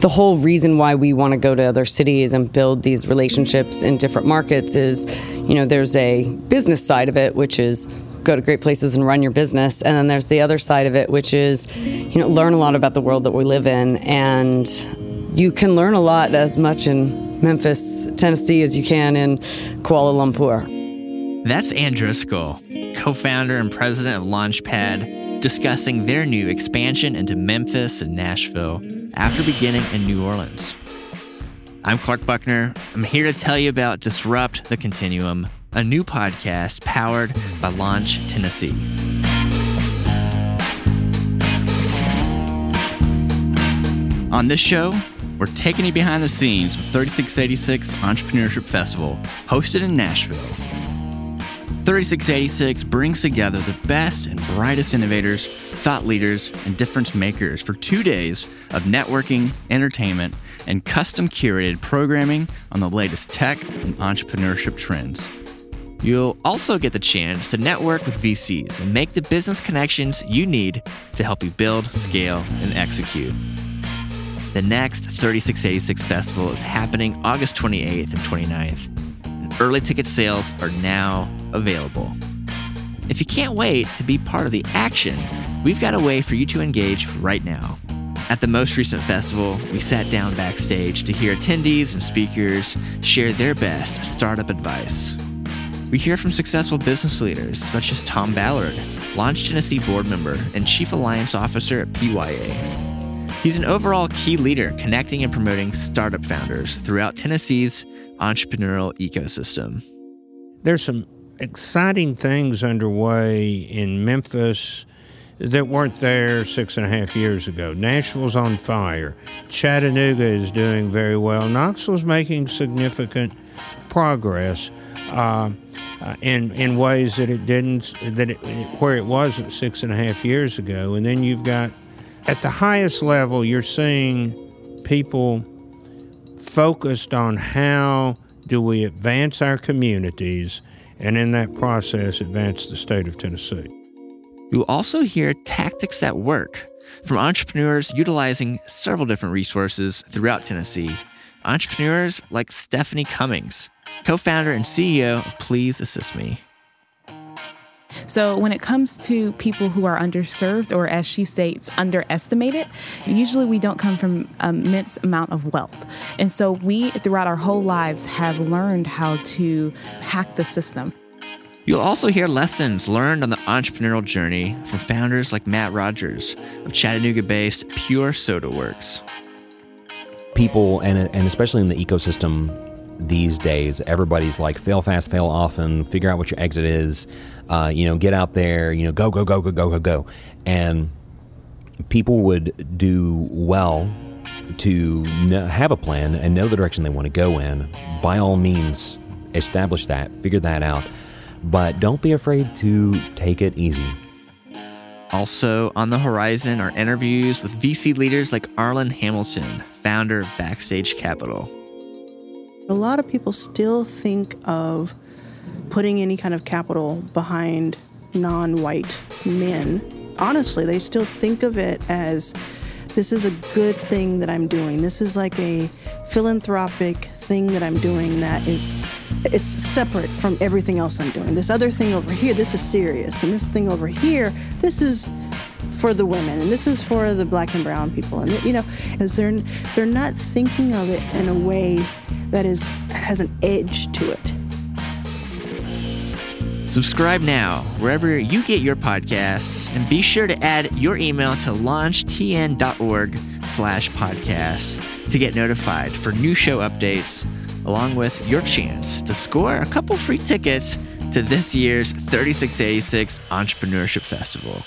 the whole reason why we want to go to other cities and build these relationships in different markets is, you know, there's a business side of it, which is go to great places and run your business. And then there's the other side of it, which is, you know, learn a lot about the world that we live in. And you can learn a lot as much in Memphis, Tennessee, as you can in Kuala Lumpur. That's Ann Driscoll, co founder and president of Launchpad, discussing their new expansion into Memphis and Nashville after beginning in New Orleans. I'm Clark Buckner. I'm here to tell you about Disrupt the Continuum, a new podcast powered by Launch Tennessee. On this show, we're taking you behind the scenes of 3686 Entrepreneurship Festival, hosted in Nashville. 3686 brings together the best and brightest innovators, thought leaders, and difference makers for two days of networking, entertainment, and custom curated programming on the latest tech and entrepreneurship trends. You'll also get the chance to network with VCs and make the business connections you need to help you build, scale, and execute. The next 3686 Festival is happening August 28th and 29th. Early ticket sales are now available. If you can't wait to be part of the action, we've got a way for you to engage right now. At the most recent festival, we sat down backstage to hear attendees and speakers share their best startup advice. We hear from successful business leaders such as Tom Ballard, Launch Tennessee board member and chief alliance officer at PYA, He's an overall key leader connecting and promoting startup founders throughout Tennessee's entrepreneurial ecosystem. There's some exciting things underway in Memphis that weren't there six and a half years ago. Nashville's on fire. Chattanooga is doing very well. Knoxville's making significant progress uh, in in ways that it didn't that it, where it wasn't six and a half years ago. And then you've got at the highest level, you're seeing people focused on how do we advance our communities and in that process advance the state of Tennessee. You'll also hear tactics that work from entrepreneurs utilizing several different resources throughout Tennessee. Entrepreneurs like Stephanie Cummings, co founder and CEO of Please Assist Me. So when it comes to people who are underserved, or as she states, underestimated, usually we don't come from an immense amount of wealth. And so we, throughout our whole lives, have learned how to hack the system. You'll also hear lessons learned on the entrepreneurial journey from founders like Matt Rogers of Chattanooga based Pure Soda Works. People, and, and especially in the ecosystem these days, everybody's like fail fast, fail often, figure out what your exit is, uh, you know, get out there, you know, go, go, go, go, go, go, go. And people would do well to have a plan and know the direction they want to go in. By all means, establish that, figure that out. But don't be afraid to take it easy. Also on the horizon are interviews with VC leaders like Arlan Hamilton, founder of Backstage Capital. A lot of people still think of putting any kind of capital behind non white men. Honestly, they still think of it as this is a good thing that I'm doing. This is like a philanthropic thing that I'm doing that is it's separate from everything else I'm doing. This other thing over here, this is serious. And this thing over here, this is for the women and this is for the black and brown people and you know because they're they're not thinking of it in a way that is has an edge to it. Subscribe now wherever you get your podcasts and be sure to add your email to launchtn.org slash podcast to get notified for new show updates along with your chance to score a couple free tickets to this year's 3686 entrepreneurship festival